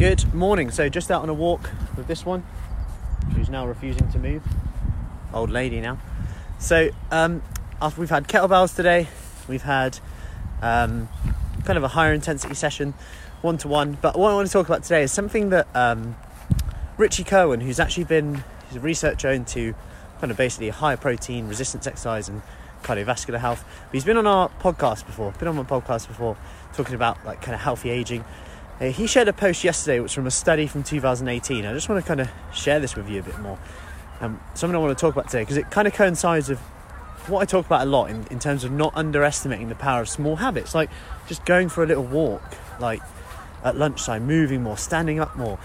Good morning. So, just out on a walk with this one, who's now refusing to move. Old lady now. So, um, after we've had kettlebells today, we've had um, kind of a higher intensity session, one to one. But what I want to talk about today is something that um, Richie Cohen, who's actually been he's a researcher into kind of basically high protein resistance exercise and cardiovascular health. But he's been on our podcast before, been on my podcast before, talking about like kind of healthy aging. He shared a post yesterday, which was from a study from 2018. I just want to kind of share this with you a bit more. Um, something I want to talk about today because it kind of coincides with what I talk about a lot in, in terms of not underestimating the power of small habits, like just going for a little walk, like at lunchtime, moving more, standing up more.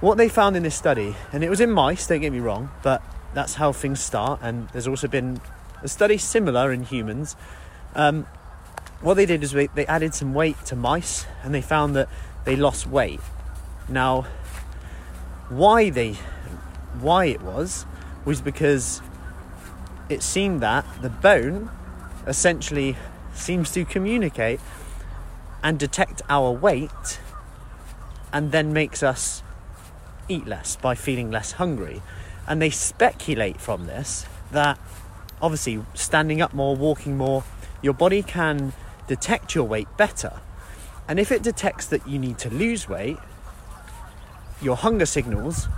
What they found in this study, and it was in mice, don't get me wrong, but that's how things start. And there's also been a study similar in humans. Um, what they did is they, they added some weight to mice and they found that they lost weight. Now, why they why it was was because it seemed that the bone essentially seems to communicate and detect our weight and then makes us eat less by feeling less hungry. And they speculate from this that obviously standing up more, walking more, your body can detect your weight better. And if it detects that you need to lose weight, your hunger signals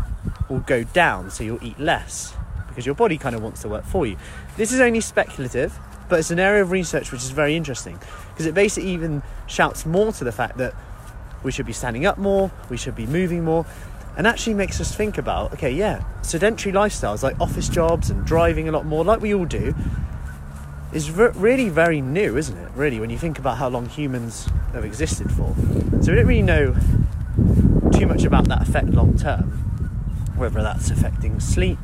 will go down, so you'll eat less because your body kind of wants to work for you. This is only speculative, but it's an area of research which is very interesting because it basically even shouts more to the fact that we should be standing up more, we should be moving more, and actually makes us think about okay, yeah, sedentary lifestyles like office jobs and driving a lot more, like we all do, is re- really very new, isn't it? Really, when you think about how long humans have existed for. So we don't really know too much about that effect long term, whether that's affecting sleep,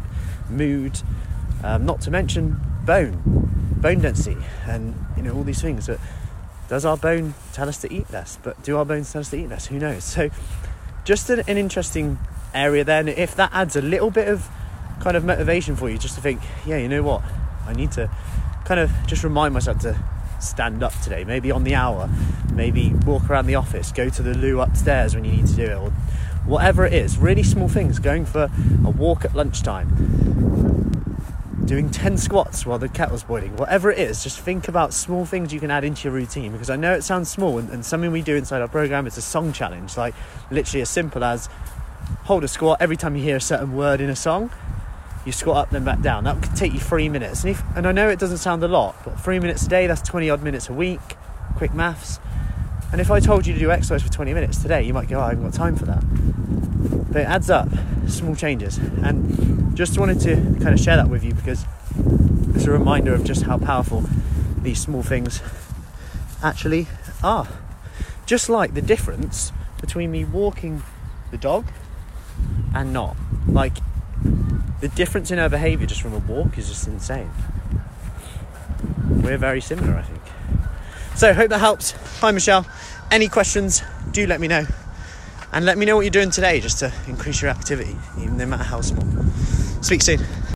mood, um, not to mention bone, bone density, and you know all these things. But does our bone tell us to eat less? But do our bones tell us to eat less? Who knows? So just an, an interesting area then if that adds a little bit of kind of motivation for you just to think yeah you know what i need to kind of just remind myself to stand up today maybe on the hour maybe walk around the office go to the loo upstairs when you need to do it or whatever it is. Really small things going for a walk at lunchtime doing 10 squats while the kettle's boiling whatever it is just think about small things you can add into your routine because i know it sounds small and, and something we do inside our program is a song challenge like literally as simple as hold a squat every time you hear a certain word in a song you squat up then back down. That could take you three minutes. And, if, and i know it doesn't sound a lot but three minutes a day that's 20 odd minutes a week. Quick maths. And if i told you to do exercise for 20 minutes today you might go oh, i haven't got time for that. But it adds up. Small changes. And just wanted to kind of share that with you because it's a reminder of just how powerful these small things actually are. Just like the difference between me walking the dog and not. Like, the difference in her behaviour just from a walk is just insane. We're very similar, I think. So, hope that helps. Hi, Michelle. Any questions, do let me know. And let me know what you're doing today just to increase your activity, even no matter how small. Speak soon.